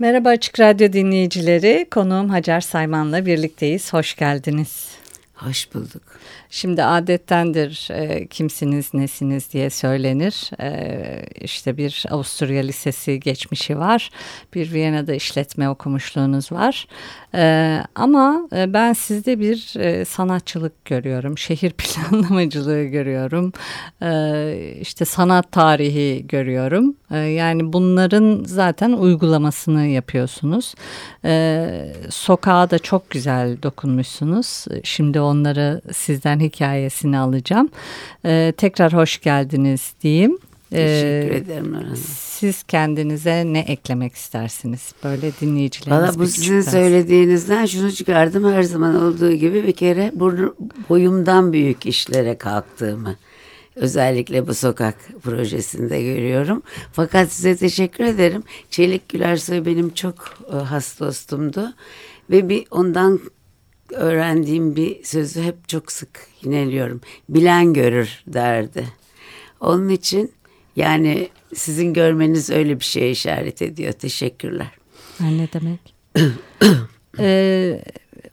Merhaba Açık Radyo dinleyicileri. Konuğum Hacer Sayman'la birlikteyiz. Hoş geldiniz. Hoş bulduk. Şimdi adettendir e, kimsiniz nesiniz diye söylenir. E, işte bir Avusturya Lisesi geçmişi var. Bir Viyana'da işletme okumuşluğunuz var. E, ama e, ben sizde bir e, sanatçılık görüyorum. Şehir planlamacılığı görüyorum. E, işte sanat tarihi görüyorum. E, yani bunların zaten uygulamasını yapıyorsunuz. E, sokağa da çok güzel dokunmuşsunuz. Şimdi onları sizden hikayesini alacağım. Ee, tekrar hoş geldiniz diyeyim. Ee, Teşekkür ederim Nurhan. Siz kendinize ne eklemek istersiniz? Böyle dinleyicileriniz Valla bu sizin biraz. söylediğinizden şunu çıkardım her zaman olduğu gibi bir kere boyumdan büyük işlere kalktığımı özellikle bu sokak projesinde görüyorum. Fakat size teşekkür ederim. Çelik Gülersoy benim çok e, has dostumdu ve bir ondan öğrendiğim bir sözü hep çok sık yineliyorum. Bilen görür derdi. Onun için yani sizin görmeniz öyle bir şeye işaret ediyor. Teşekkürler. Ne demek? ee,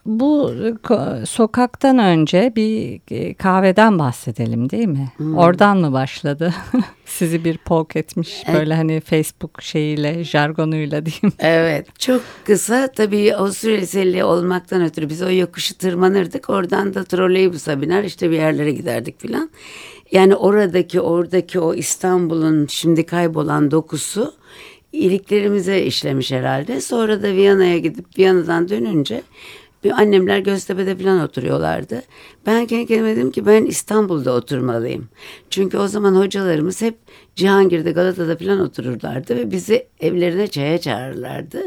bu sokaktan önce bir e, kahveden bahsedelim değil mi? Hmm. Oradan mı başladı? Sizi bir poke etmiş evet. böyle hani Facebook şeyiyle, jargonuyla diyeyim. Evet. Çok kısa tabii Avusturya Liseli olmaktan ötürü biz o yokuşu tırmanırdık. Oradan da troleybusa biner işte bir yerlere giderdik filan. Yani oradaki oradaki o İstanbul'un şimdi kaybolan dokusu iliklerimize işlemiş herhalde. Sonra da Viyana'ya gidip Viyana'dan dönünce bir annemler Göztepe'de falan oturuyorlardı. Ben kendi kendime dedim ki ben İstanbul'da oturmalıyım. Çünkü o zaman hocalarımız hep Cihangir'de Galata'da falan otururlardı ve bizi evlerine çaya çağırırlardı.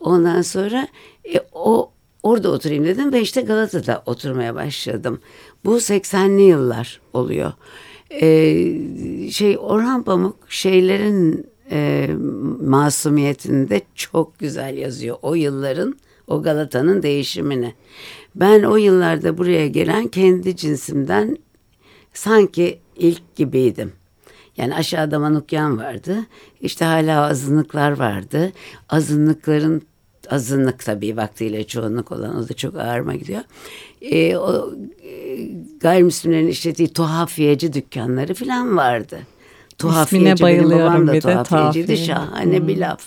Ondan sonra e, o orada oturayım dedim ve işte Galata'da oturmaya başladım. Bu 80'li yıllar oluyor. Ee, şey Orhan Pamuk şeylerin e, masumiyetinde çok güzel yazıyor. O yılların o Galata'nın değişimini. Ben o yıllarda buraya gelen kendi cinsimden sanki ilk gibiydim. Yani aşağıda manukyan vardı. İşte hala azınlıklar vardı. Azınlıkların azınlık tabii vaktiyle çoğunluk olan o da çok ağırma gidiyor. E, o e, gayrimüslimlerin işlediği tuhafiyeci dükkanları falan vardı. Tuhafiyeci benim babam da tuhafiyeciydi. Şahane hmm. bir laf.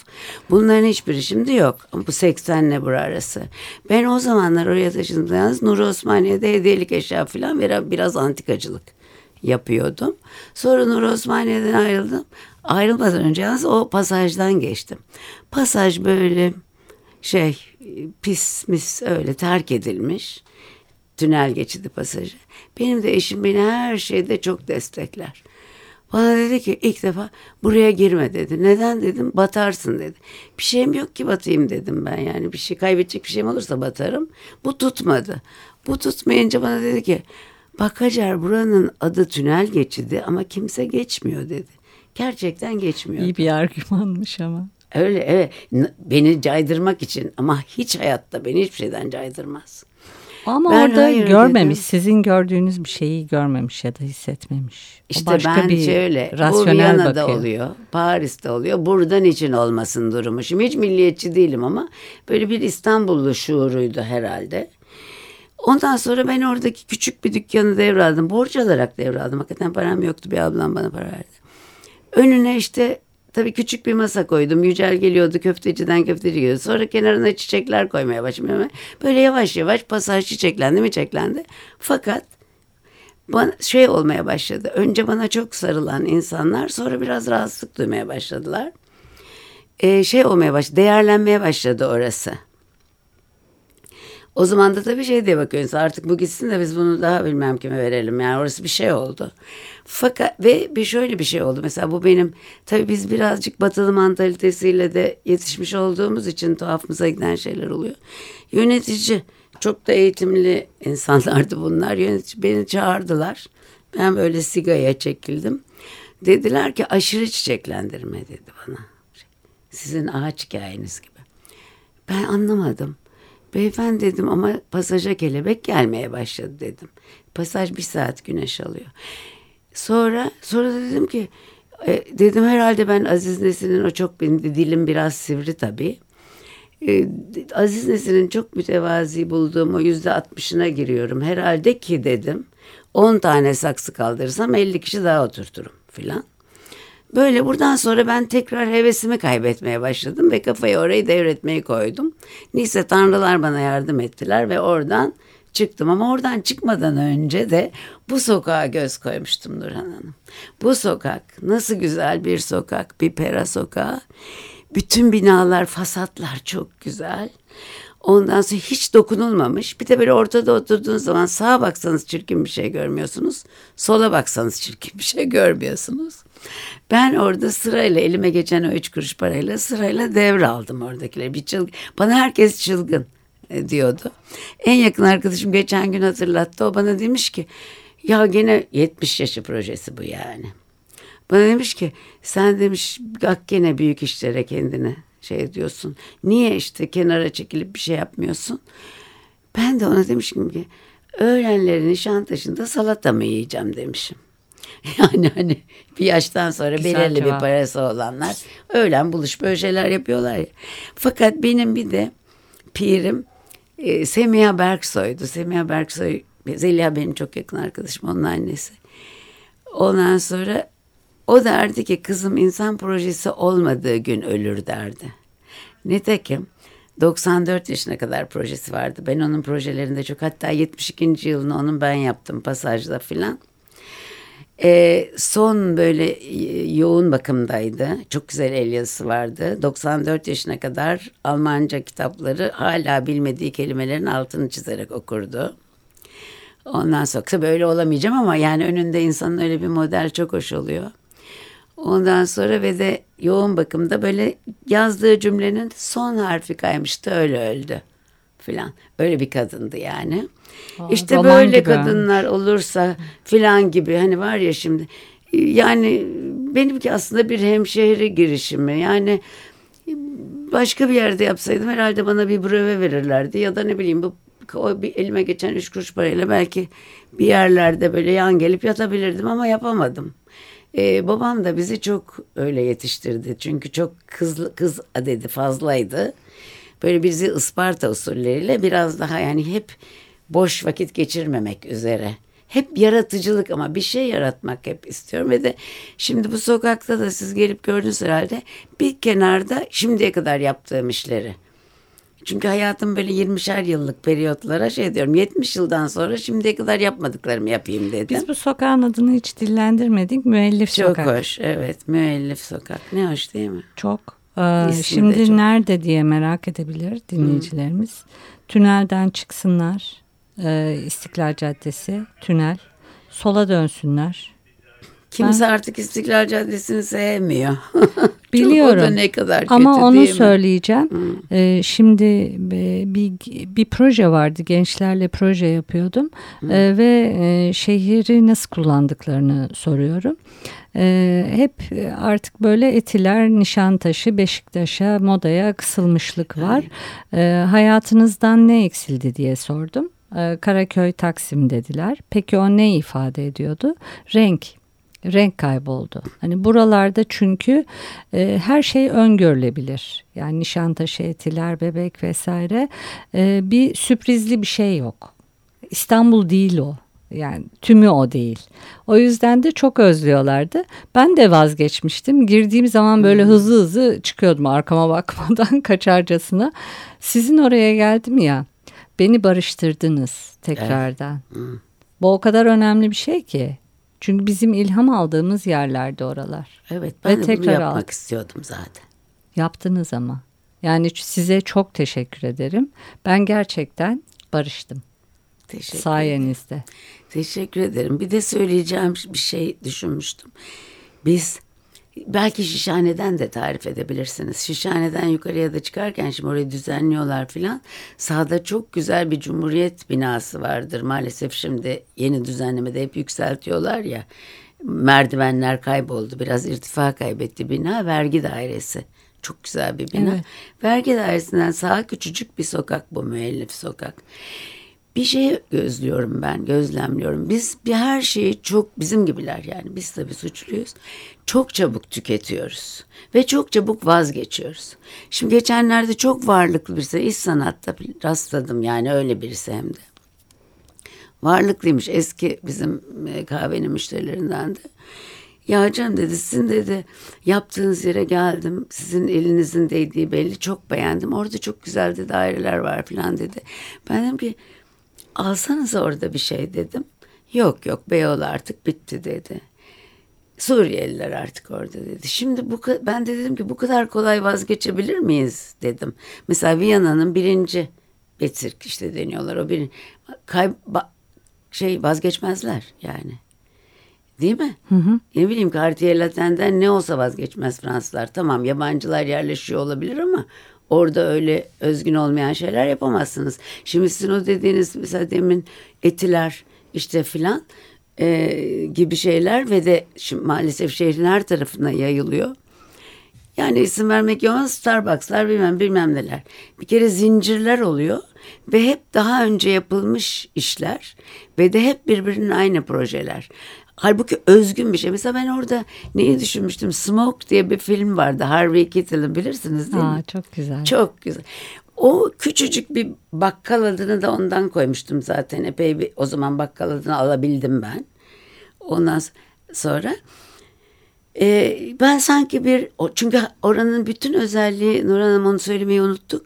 Bunların hiçbiri şimdi yok. Bu 80 ile bur arası. Ben o zamanlar oraya taşındım. Yalnız Nur Osmaniye'de hediyelik eşya falan ve biraz antikacılık yapıyordum. Sonra Nur Osmaniye'den ayrıldım. Ayrılmadan önce yalnız o pasajdan geçtim. Pasaj böyle şey pis mis öyle terk edilmiş. Tünel geçidi pasajı. Benim de eşim beni her şeyde çok destekler. Bana dedi ki ilk defa buraya girme dedi. Neden dedim batarsın dedi. Bir şeyim yok ki batayım dedim ben yani bir şey kaybedecek bir şeyim olursa batarım. Bu tutmadı. Bu tutmayınca bana dedi ki bak Hacer buranın adı tünel geçidi ama kimse geçmiyor dedi. Gerçekten geçmiyor. İyi bir argümanmış ama. Öyle evet beni caydırmak için ama hiç hayatta beni hiçbir şeyden caydırmaz. Ama ben orada görmemiş, dedim. sizin gördüğünüz bir şeyi görmemiş ya da hissetmemiş. İşte o başka bence bir öyle. Bu Viyana'da bakıyor. oluyor, Paris'te oluyor. Buradan için olmasın durumu. Şimdi hiç milliyetçi değilim ama böyle bir İstanbullu şuuruydu herhalde. Ondan sonra ben oradaki küçük bir dükkanı devraldım. Borç alarak devraldım. Hakikaten param yoktu. Bir ablam bana para verdi. Önüne işte Tabii küçük bir masa koydum. Yücel geliyordu köfteciden köfteci geliyordu. Sonra kenarına çiçekler koymaya başladım. Böyle yavaş yavaş pasaj çiçeklendi mi çiçeklendi. Fakat bana şey olmaya başladı. Önce bana çok sarılan insanlar sonra biraz rahatsızlık duymaya başladılar. Ee, şey olmaya başladı. Değerlenmeye başladı orası. O zaman da tabii şey diye bakıyoruz artık bu gitsin de biz bunu daha bilmem kime verelim. Yani orası bir şey oldu. Fakat ve bir şöyle bir şey oldu. Mesela bu benim tabii biz birazcık batılı mantalitesiyle de yetişmiş olduğumuz için tuhafımıza giden şeyler oluyor. Yönetici çok da eğitimli insanlardı bunlar. Yönetici beni çağırdılar. Ben böyle sigaya çekildim. Dediler ki aşırı çiçeklendirme dedi bana. Sizin ağaç hikayeniz gibi. Ben anlamadım. Beyefendi dedim ama pasaja kelebek gelmeye başladı dedim. Pasaj bir saat güneş alıyor. Sonra sonra dedim ki e, dedim herhalde ben Aziz Nesin'in o çok benim dilim biraz sivri tabii. E, Aziz Nesin'in çok mütevazi bulduğum o yüzde altmışına giriyorum. Herhalde ki dedim 10 tane saksı kaldırırsam 50 kişi daha oturturum filan. Böyle buradan sonra ben tekrar hevesimi kaybetmeye başladım ve kafayı orayı devretmeyi koydum. Neyse tanrılar bana yardım ettiler ve oradan çıktım. Ama oradan çıkmadan önce de bu sokağa göz koymuştum Nurhan Hanım. Bu sokak nasıl güzel bir sokak, bir pera sokağı. Bütün binalar, fasatlar çok güzel. Ondan sonra hiç dokunulmamış. Bir de böyle ortada oturduğunuz zaman sağa baksanız çirkin bir şey görmüyorsunuz. Sola baksanız çirkin bir şey görmüyorsunuz. Ben orada sırayla elime geçen o üç kuruş parayla sırayla devraldım oradakileri. Bir çılgın. Bana herkes çılgın e, diyordu. En yakın arkadaşım geçen gün hatırlattı. O bana demiş ki ya gene 70 yaşı projesi bu yani. Bana demiş ki sen demiş bak gene büyük işlere kendine şey diyorsun. Niye işte kenara çekilip bir şey yapmıyorsun? Ben de ona demişim ki öğrenlerin Nişantaşı'nda salata mı yiyeceğim demişim. Yani hani bir yaştan sonra Güzel belirli cevap. bir parası olanlar öğlen buluş böyle şeyler yapıyorlar ya. Fakat benim bir de pirim e, Semiha Berksoy'du. Semiha Berksoy, Zeliha benim çok yakın arkadaşım onun annesi. Ondan sonra o derdi ki kızım insan projesi olmadığı gün ölür derdi. Nitekim 94 yaşına kadar projesi vardı. Ben onun projelerinde çok hatta 72. yılını onun ben yaptım pasajda filan. Ee, son böyle e, yoğun bakımdaydı. Çok güzel el yazısı vardı. 94 yaşına kadar Almanca kitapları hala bilmediği kelimelerin altını çizerek okurdu. Ondan sonra böyle olamayacağım ama yani önünde insanın öyle bir model çok hoş oluyor. Ondan sonra ve de yoğun bakımda böyle yazdığı cümlenin son harfi kaymıştı öyle öldü filan. Öyle bir kadındı yani. Aa, işte böyle gibi. kadınlar olursa filan gibi hani var ya şimdi yani benimki aslında bir hemşehri girişimi yani başka bir yerde yapsaydım herhalde bana bir breve verirlerdi ya da ne bileyim bu o bir elime geçen üç kuruş parayla belki bir yerlerde böyle yan gelip yatabilirdim ama yapamadım. Ee, babam da bizi çok öyle yetiştirdi çünkü çok kız kız adedi fazlaydı. Böyle bizi Isparta usulleriyle biraz daha yani hep boş vakit geçirmemek üzere. Hep yaratıcılık ama bir şey yaratmak hep istiyorum ve de şimdi bu sokakta da siz gelip gördünüz herhalde bir kenarda şimdiye kadar yaptığım işleri. Çünkü hayatım böyle 20'şer yıllık periyotlara şey diyorum 70 yıldan sonra şimdiye kadar yapmadıklarımı yapayım dedim. Biz bu sokağın adını hiç dillendirmedik. Müellif Çok sokak. hoş evet müellif sokak ne hoş değil mi? Çok. Ee, şimdi çok. nerede diye merak edebilir dinleyicilerimiz. Tünelden çıksınlar. Ee, İstiklal Caddesi, tünel. Sola dönsünler. Kimse artık İstiklal Caddesi'ni sevmiyor. Biliyorum. o da ne kadar kötü Ama onu değil mi? söyleyeceğim. Ee, şimdi bir bir proje vardı. Gençlerle proje yapıyordum Ee, ve e, şehri nasıl kullandıklarını soruyorum. Ee, hep artık böyle Etiler, Nişantaşı, Beşiktaş'a, modaya kısılmışlık var. Ee, hayatınızdan ne eksildi diye sordum. Ee, Karaköy, Taksim dediler. Peki o ne ifade ediyordu? Renk renk kayboldu. Hani buralarda çünkü e, her şey öngörülebilir. Yani Nişantaşı, Etiler, Bebek vesaire e, bir sürprizli bir şey yok. İstanbul değil o. Yani tümü o değil. O yüzden de çok özlüyorlardı. Ben de vazgeçmiştim. Girdiğim zaman böyle hızlı hızlı çıkıyordum arkama bakmadan kaçarcasına. Sizin oraya geldim ya. Beni barıştırdınız tekrardan. Bu o kadar önemli bir şey ki. Çünkü bizim ilham aldığımız yerlerde oralar. Evet Ve ben de bunu tekrar yapmak aldım. istiyordum zaten. Yaptınız ama. Yani size çok teşekkür ederim. Ben gerçekten barıştım. Teşekkür Sayenizde. Teşekkür ederim. Bir de söyleyeceğim bir şey düşünmüştüm. Biz belki Şişhane'den de tarif edebilirsiniz. Şişhane'den yukarıya da çıkarken şimdi orayı düzenliyorlar filan. Sağda çok güzel bir Cumhuriyet binası vardır. Maalesef şimdi yeni düzenlemede hep yükseltiyorlar ya. Merdivenler kayboldu. Biraz irtifa kaybetti bina. Vergi dairesi. Çok güzel bir bina. Evet. Vergi dairesinden sağa küçücük bir sokak bu müellif sokak. Bir şey gözlüyorum ben, gözlemliyorum. Biz bir her şeyi çok bizim gibiler yani biz tabii suçluyuz. Çok çabuk tüketiyoruz ve çok çabuk vazgeçiyoruz. Şimdi geçenlerde çok varlıklı birisi iş sanatta rastladım yani öyle birisi hem de. Varlıklıymış eski bizim e, kahvenin müşterilerindendi. Ya canım dedi sizin dedi yaptığınız yere geldim. Sizin elinizin değdiği belli çok beğendim. Orada çok güzel de daireler var falan dedi. Ben dedim ki alsanız orada bir şey dedim. Yok yok Beyoğlu artık bitti dedi. Suriyeliler artık orada dedi. Şimdi bu ben de dedim ki bu kadar kolay vazgeçebilir miyiz dedim. Mesela Viyana'nın birinci Betirk işte deniyorlar o bir kay ba- şey vazgeçmezler yani. Değil mi? Ne bileyim Cartier Latin'den ne olsa vazgeçmez Fransızlar. Tamam yabancılar yerleşiyor olabilir ama orada öyle özgün olmayan şeyler yapamazsınız. Şimdi sizin o dediğiniz mesela demin etiler işte filan e, gibi şeyler ve de şimdi maalesef şehrin her tarafına yayılıyor. Yani isim vermek ama Starbucks'lar bilmem bilmem neler. Bir kere zincirler oluyor ve hep daha önce yapılmış işler ve de hep birbirinin aynı projeler. Halbuki özgün bir şey. Mesela ben orada neyi düşünmüştüm? Smoke diye bir film vardı. Harvey Keitel'ın bilirsiniz değil mi? Aa, çok güzel. Çok güzel. O küçücük bir bakkal adını da ondan koymuştum zaten. Epey bir o zaman bakkal adını alabildim ben. Ondan sonra e, ben sanki bir çünkü oranın bütün özelliği Nur Hanım onu söylemeyi unuttuk.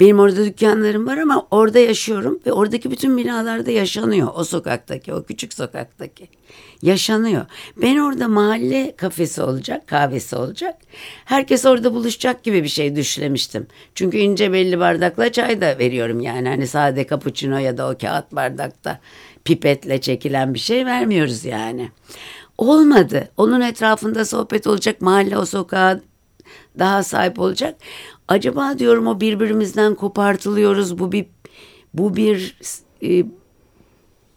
Benim orada dükkanlarım var ama orada yaşıyorum ve oradaki bütün binalarda yaşanıyor. O sokaktaki, o küçük sokaktaki. Yaşanıyor. Ben orada mahalle kafesi olacak, kahvesi olacak. Herkes orada buluşacak gibi bir şey düşlemiştim. Çünkü ince belli bardakla çay da veriyorum yani. Hani sade cappuccino ya da o kağıt bardakta pipetle çekilen bir şey vermiyoruz yani. Olmadı. Onun etrafında sohbet olacak, mahalle o sokağa daha sahip olacak. Acaba diyorum o birbirimizden kopartılıyoruz. Bu bir bu bir e,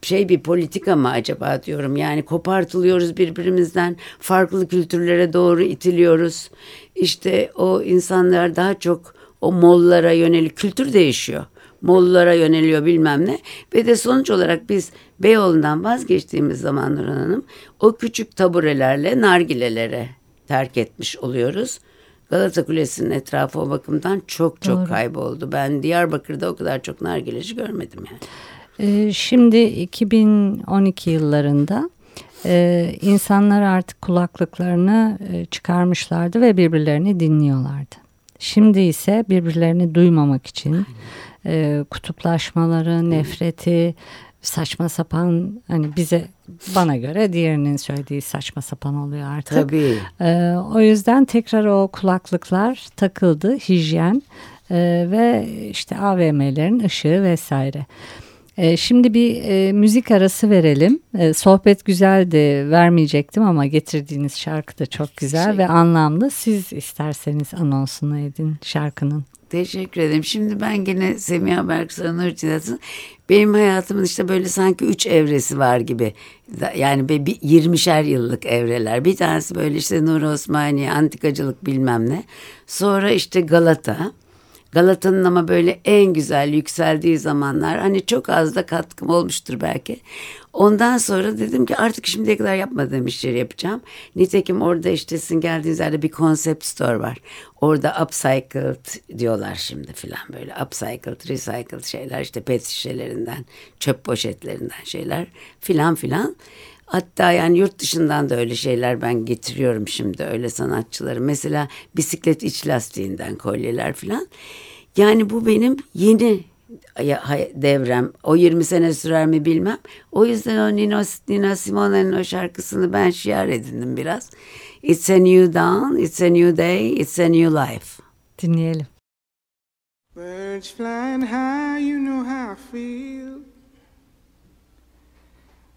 şey bir politika mı acaba diyorum. Yani kopartılıyoruz birbirimizden. Farklı kültürlere doğru itiliyoruz. İşte o insanlar daha çok o mollara yönelik kültür değişiyor. Mollara yöneliyor bilmem ne. Ve de sonuç olarak biz Beyoğlu'ndan vazgeçtiğimiz zaman Nurhan Hanım o küçük taburelerle nargilelere terk etmiş oluyoruz. Galata Kulesi'nin etrafı o bakımdan çok çok Doğru. kayboldu. Ben Diyarbakır'da o kadar çok nargileci görmedim yani. Ee, şimdi 2012 yıllarında e, insanlar artık kulaklıklarını e, çıkarmışlardı ve birbirlerini dinliyorlardı. Şimdi ise birbirlerini duymamak için e, kutuplaşmaları, nefreti, saçma sapan hani bize bana göre diğerinin söylediği saçma sapan oluyor artık. Tabii. Ee, o yüzden tekrar o kulaklıklar takıldı, hijyen e, ve işte AVM'lerin ışığı vesaire. E, şimdi bir e, müzik arası verelim. E, sohbet güzeldi, vermeyecektim ama getirdiğiniz şarkı da çok güzel Şey- ve anlamlı. Siz isterseniz anonsunu edin şarkının. Teşekkür ederim. Şimdi ben gene Semiha Berksoy'un Nur Çiğdem'in benim hayatımın işte böyle sanki üç evresi var gibi. Yani bir, bir 20'şer yıllık evreler. Bir tanesi böyle işte Nur Osmaniye, antikacılık bilmem ne. Sonra işte Galata. Galata'nın ama böyle en güzel yükseldiği zamanlar hani çok az da katkım olmuştur belki. Ondan sonra dedim ki artık şimdiye kadar yapmadığım işleri yapacağım. Nitekim orada işte sizin geldiğiniz yerde bir concept store var. Orada upcycled diyorlar şimdi filan böyle upcycled, recycled şeyler işte pet şişelerinden, çöp poşetlerinden şeyler filan filan. Hatta yani yurt dışından da öyle şeyler ben getiriyorum şimdi öyle sanatçıları. Mesela bisiklet iç lastiğinden kolyeler falan. Yani bu benim yeni devrem. O 20 sene sürer mi bilmem. O yüzden o Nino, Nina Simone'nin o şarkısını ben şiar edindim biraz. It's a new dawn, it's a new day, it's a new life. Dinleyelim. Birds flying high, you know how I feel.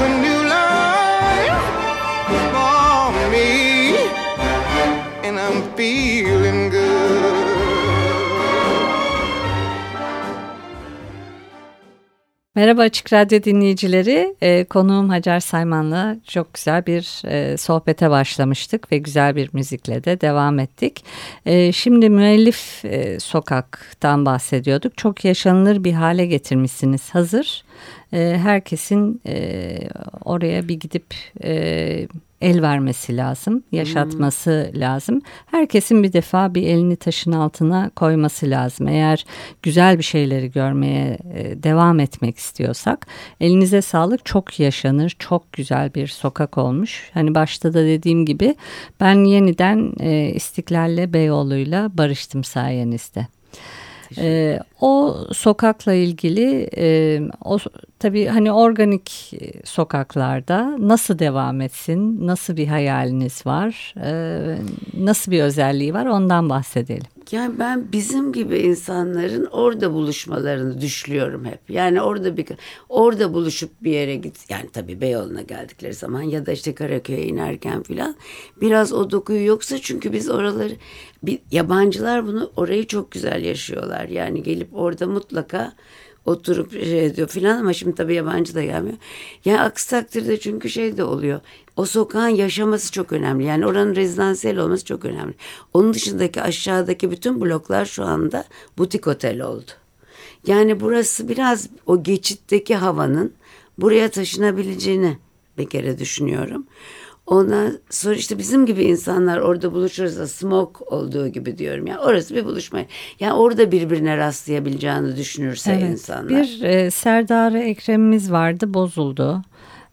a new life for me, and I'm feeling good. Merhaba Açık Radyo dinleyicileri. E, konuğum Hacer Sayman'la çok güzel bir e, sohbete başlamıştık ve güzel bir müzikle de devam ettik. E, şimdi müellif e, sokaktan bahsediyorduk. Çok yaşanılır bir hale getirmişsiniz. Hazır. E, herkesin e, oraya bir gidip... E, el vermesi lazım, yaşatması hmm. lazım. Herkesin bir defa bir elini taşın altına koyması lazım. Eğer güzel bir şeyleri görmeye e, devam etmek istiyorsak elinize sağlık çok yaşanır, çok güzel bir sokak olmuş. Hani başta da dediğim gibi ben yeniden e, İstiklal'le Beyoğlu'yla barıştım sayenizde. E, o sokakla ilgili e, o tabii hani organik sokaklarda nasıl devam etsin, nasıl bir hayaliniz var, e, nasıl bir özelliği var ondan bahsedelim. Yani ben bizim gibi insanların orada buluşmalarını düşlüyorum hep. Yani orada bir orada buluşup bir yere git. Yani tabii Beyoğlu'na geldikleri zaman ya da işte Karaköy'e inerken filan biraz o dokuyu yoksa çünkü biz oraları bir, yabancılar bunu orayı çok güzel yaşıyorlar. Yani gelip orada mutlaka oturup şey ediyor filan ama şimdi tabii yabancı da gelmiyor. Yani aksi takdirde çünkü şey de oluyor. O sokağın yaşaması çok önemli. Yani oranın rezidansiyel olması çok önemli. Onun dışındaki aşağıdaki bütün bloklar şu anda butik otel oldu. Yani burası biraz o geçitteki havanın buraya taşınabileceğini bir kere düşünüyorum. Ondan sonra işte bizim gibi insanlar orada buluşuruz da smoke olduğu gibi diyorum. Yani orası bir buluşma. Yani orada birbirine rastlayabileceğini düşünürse evet, insanlar. Bir e, Serdar Ekrem'imiz vardı bozuldu.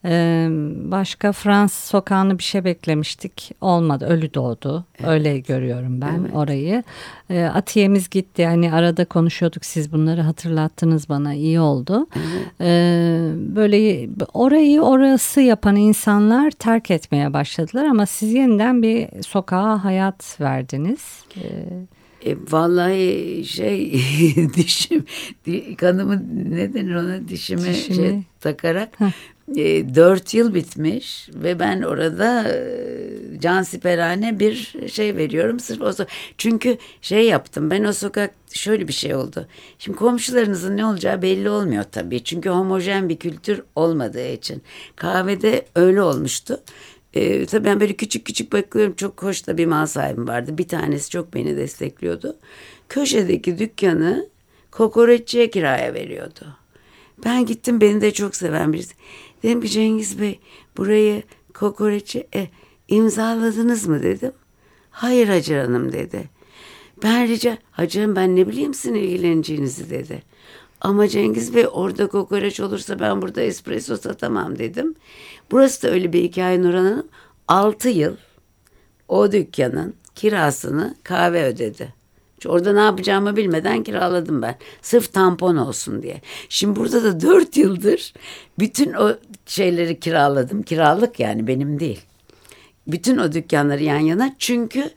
Ee, başka Fransız sokağını bir şey beklemiştik. Olmadı. Ölü doğdu. Evet. Öyle görüyorum ben evet. orayı. Ee, Atiye'miz gitti. Hani arada konuşuyorduk. Siz bunları hatırlattınız bana. iyi oldu. Evet. Ee, böyle orayı orası yapan insanlar terk etmeye başladılar ama siz yeniden bir sokağa hayat verdiniz. Ee, e, vallahi şey dişim kanımı ne denir ona dişime Dişimi. şey takarak e, dört yıl bitmiş ve ben orada e, cansiperane bir şey veriyorum. Sırf o çünkü şey yaptım ben o sokak şöyle bir şey oldu. Şimdi komşularınızın ne olacağı belli olmuyor tabii. Çünkü homojen bir kültür olmadığı için. Kahvede öyle olmuştu ee, tabii ben böyle küçük küçük bakıyorum. Çok hoş da bir mal sahibim vardı. Bir tanesi çok beni destekliyordu. Köşedeki dükkanı kokoreççiye kiraya veriyordu. Ben gittim beni de çok seven birisi. Dedim ki Cengiz Bey burayı kokoreçi e, imzaladınız mı dedim. Hayır Hacer Hanım dedi. Ben rica Hacer Hanım ben ne bileyim sizin ilgileneceğinizi dedi. Ama Cengiz Bey orada kokoreç olursa ben burada espresso satamam dedim. Burası da öyle bir hikaye Nurhan Hanım. 6 yıl o dükkanın kirasını kahve ödedi. Orada ne yapacağımı bilmeden kiraladım ben. Sırf tampon olsun diye. Şimdi burada da dört yıldır bütün o şeyleri kiraladım. Kiralık yani benim değil. Bütün o dükkanları yan yana. Çünkü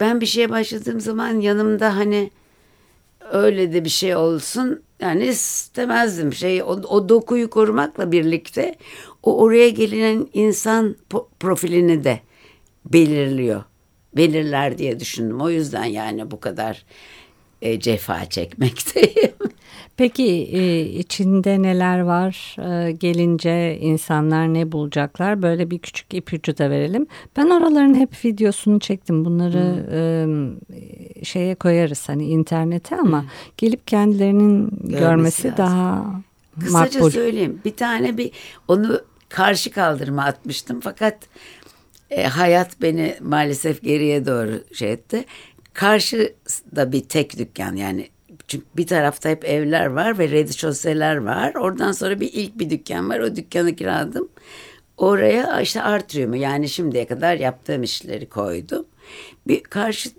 ben bir şeye başladığım zaman yanımda hani öyle de bir şey olsun yani istemezdim şey o, o dokuyu korumakla birlikte o oraya gelinen insan profilini de belirliyor belirler diye düşündüm. O yüzden yani bu kadar e, cefa çekmekteyim. Peki e, içinde neler var? E, gelince insanlar ne bulacaklar? Böyle bir küçük ipucu da verelim. Ben oraların hep videosunu çektim. Bunları e, şeye koyarız hani internete ama gelip kendilerinin görmesi, lazım. daha Kısaca makbul. söyleyeyim. Bir tane bir onu karşı kaldırıma atmıştım fakat e, hayat beni maalesef geriye doğru şey etti. Karşıda bir tek dükkan yani çünkü bir tarafta hep evler var ve redişoseler var. Oradan sonra bir ilk bir dükkan var. O dükkanı kiraladım. Oraya işte Artrium'u yani şimdiye kadar yaptığım işleri koydum. Bir karşı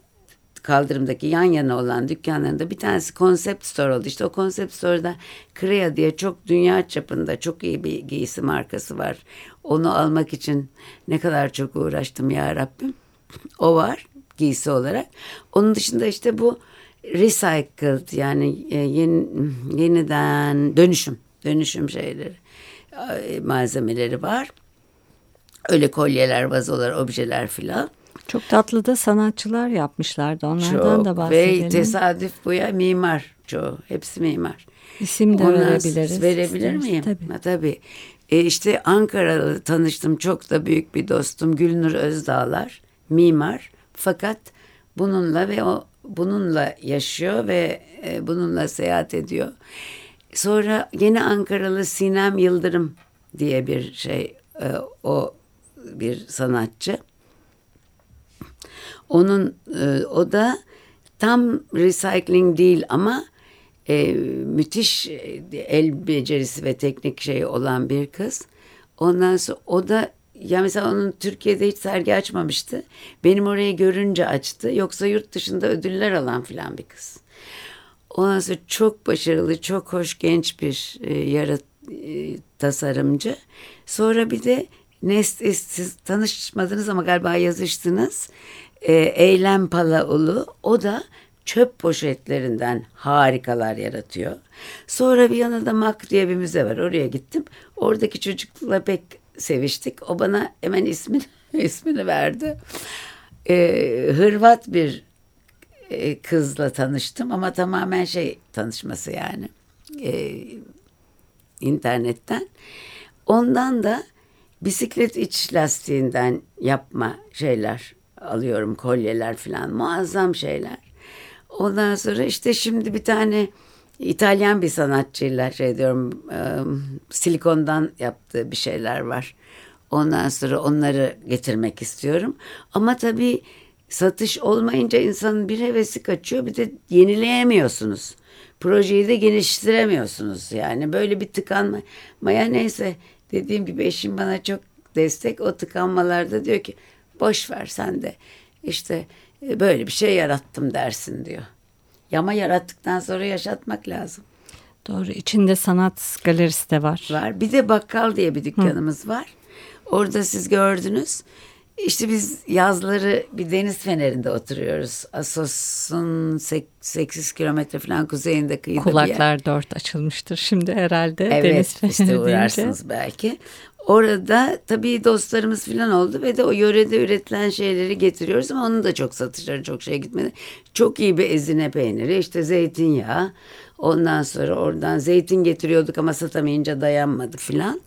kaldırımdaki yan yana olan dükkanlarında bir tanesi konsept store oldu. İşte o konsept store'da Crea diye çok dünya çapında çok iyi bir giysi markası var. Onu almak için ne kadar çok uğraştım ya Rabbim. O var giysi olarak. Onun dışında işte bu recycled yani e, yeni, yeniden dönüşüm dönüşüm şeyleri e, malzemeleri var. Öyle kolyeler, vazolar, objeler filan. Çok tatlı da sanatçılar yapmışlardı. Onlardan Çok da bahsedelim. ve tesadüf bu ya mimar çoğu. Hepsi mimar. İsim de Ondan verebiliriz. Verebilir isteriz. miyim? Tabii. Ha, tabii. E işte Ankara'da tanıştım. Çok da büyük bir dostum. Gülnur Özdağlar. Mimar. Fakat bununla ve o bununla yaşıyor ve e, bununla seyahat ediyor. Sonra yine Ankaralı Sinem Yıldırım diye bir şey e, o bir sanatçı. Onun e, o da tam recycling değil ama e, müthiş e, el becerisi ve teknik şey olan bir kız. Ondan sonra o da ya mesela onun Türkiye'de hiç sergi açmamıştı. Benim orayı görünce açtı. Yoksa yurt dışında ödüller alan filan bir kız. Ondan sonra çok başarılı, çok hoş genç bir e, yarat, e, tasarımcı. Sonra bir de Nest, siz tanışmadınız ama galiba yazıştınız. E, Eylem Palaulu. O da çöp poşetlerinden harikalar yaratıyor. Sonra bir yanında Mak diye bir müze var. Oraya gittim. Oradaki çocukla pek seviştik. O bana hemen ismini, ismini verdi. E, Hırvat bir e, kızla tanıştım ama tamamen şey tanışması yani e, internetten. Ondan da bisiklet iç lastiğinden yapma şeyler alıyorum kolyeler falan muazzam şeyler. Ondan sonra işte şimdi bir tane İtalyan bir sanatçıyla şey diyorum silikondan yaptığı bir şeyler var. Ondan sonra onları getirmek istiyorum. Ama tabii satış olmayınca insanın bir hevesi kaçıyor bir de yenileyemiyorsunuz. Projeyi de geliştiremiyorsunuz yani böyle bir tıkanmaya neyse dediğim gibi eşim bana çok destek o tıkanmalarda diyor ki boş ver sen de işte e, böyle bir şey yarattım dersin diyor. Ama yarattıktan sonra yaşatmak lazım. Doğru. İçinde sanat galerisi de var. Var. Bir de bakkal diye bir dükkanımız var. Orada siz gördünüz. İşte biz yazları bir deniz fenerinde oturuyoruz. Asos'un 8 kilometre falan kuzeyinde kıyıda bir yer. Kulaklar dört açılmıştır şimdi herhalde. Evet Deniz feneri işte deyince. uğrarsınız belki. Orada tabii dostlarımız falan oldu ve de o yörede üretilen şeyleri getiriyoruz ama onun da çok satışları çok şey gitmedi. Çok iyi bir ezine peyniri işte zeytinyağı ondan sonra oradan zeytin getiriyorduk ama satamayınca dayanmadık filan.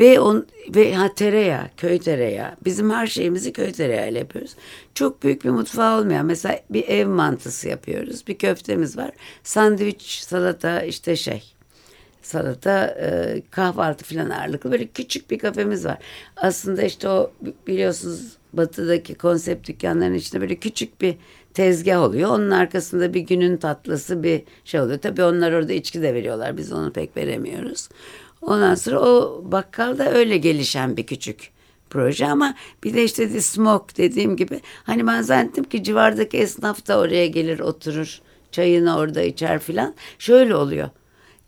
Ve on ve ha tereyağı, köy tereyağı. Bizim her şeyimizi köy tereyağıyla yapıyoruz. Çok büyük bir mutfağı olmayan mesela bir ev mantısı yapıyoruz. Bir köftemiz var. Sandviç, salata işte şey salata, e, kahvaltı falan ağırlıklı böyle küçük bir kafemiz var. Aslında işte o biliyorsunuz batıdaki konsept dükkanların içinde böyle küçük bir tezgah oluyor. Onun arkasında bir günün tatlısı bir şey oluyor. Tabii onlar orada içki de veriyorlar. Biz onu pek veremiyoruz. Ondan sonra o bakkal da öyle gelişen bir küçük proje ama bir de işte de smoke dediğim gibi hani ben zannettim ki civardaki esnaf da oraya gelir oturur çayını orada içer filan. Şöyle oluyor.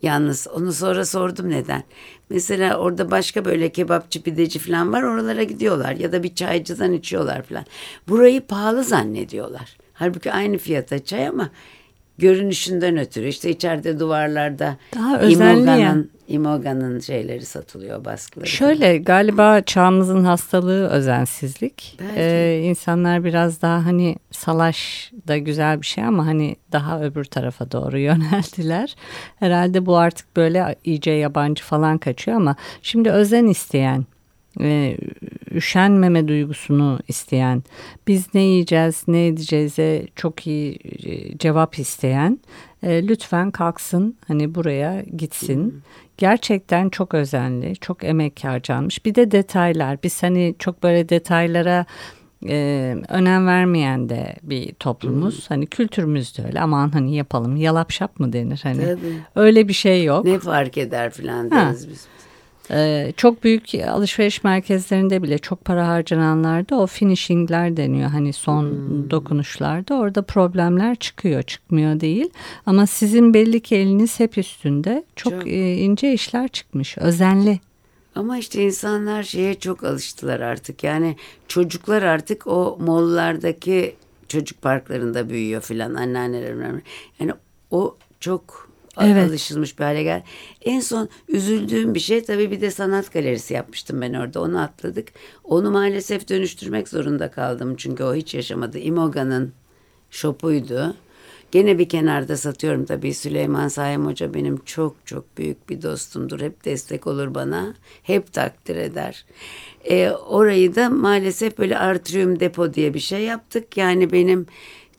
Yalnız onu sonra sordum neden. Mesela orada başka böyle kebapçı pideci falan var oralara gidiyorlar ya da bir çaycıdan içiyorlar falan. Burayı pahalı zannediyorlar. Halbuki aynı fiyata çay ama görünüşünden ötürü işte içeride duvarlarda Daha Imoga'nın. Imoga'nın şeyleri satılıyor baskıları. Şöyle galiba çağımızın hastalığı özensizlik. Belki. Ee, insanlar biraz daha hani salaş da güzel bir şey ama hani daha öbür tarafa doğru yöneldiler. Herhalde bu artık böyle iyice yabancı falan kaçıyor ama şimdi özen isteyen e, üşenmeme duygusunu isteyen, biz ne yiyeceğiz, ne edeceğize çok iyi e, cevap isteyen e, lütfen kalksın hani buraya gitsin. Gerçekten çok özenli, çok emek harcanmış. Bir de detaylar. Biz hani çok böyle detaylara e, önem vermeyen de bir toplumuz. Hani kültürümüz de öyle. Aman hani yapalım. Yalap şap mı denir hani. Tabii. Öyle bir şey yok. Ne fark eder filan deriz biz. Ee, çok büyük alışveriş merkezlerinde bile çok para harcananlarda o finishingler deniyor. Hani son dokunuşlarda orada problemler çıkıyor çıkmıyor değil. Ama sizin belli ki eliniz hep üstünde. Çok, Çok. e, ince işler çıkmış. Özenli. Ama işte insanlar şeye çok alıştılar artık. Yani çocuklar artık o mollardaki çocuk parklarında büyüyor filan anneanneler. Yani o çok Evet. alışılmış bir hale geldi. En son üzüldüğüm bir şey tabii bir de sanat galerisi yapmıştım ben orada. Onu atladık. Onu maalesef dönüştürmek zorunda kaldım. Çünkü o hiç yaşamadı. Imoga'nın şopuydu. Gene bir kenarda satıyorum tabii. Süleyman Saim Hoca benim çok çok büyük bir dostumdur. Hep destek olur bana. Hep takdir eder. Ee, orayı da maalesef böyle artrium depo diye bir şey yaptık. Yani benim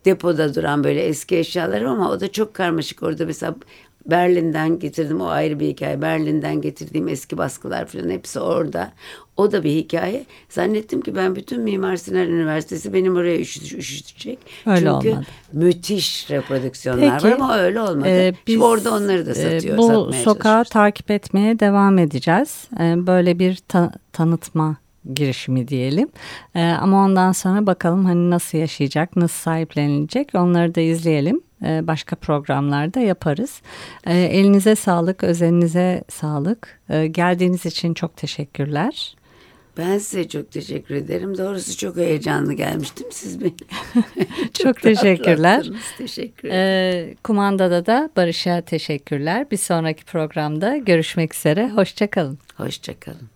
depoda duran böyle eski eşyalarım ama o da çok karmaşık. Orada mesela Berlin'den getirdim o ayrı bir hikaye. Berlin'den getirdiğim eski baskılar falan hepsi orada. O da bir hikaye. Zannettim ki ben bütün Mimar Sinan Üniversitesi benim oraya üşüt, üşütecek. Öyle Çünkü olmadı. müthiş reprodüksiyonlar Peki, var ama öyle olmadı. Şimdi biz, orada onları da e, satıyor. bu sokağı takip etmeye devam edeceğiz. E, böyle bir ta- tanıtma girişimi diyelim. E, ama ondan sonra bakalım hani nasıl yaşayacak, nasıl sahiplenilecek onları da izleyelim. E, başka programlarda yaparız. E, elinize sağlık, özeninize sağlık. E, geldiğiniz için çok teşekkürler. Ben size çok teşekkür ederim. Doğrusu çok heyecanlı gelmiştim siz beni. Çok teşekkürler. Teşekkür ederim. E, kumandada da Barış'a teşekkürler. Bir sonraki programda görüşmek üzere. Hoşçakalın. Hoşçakalın.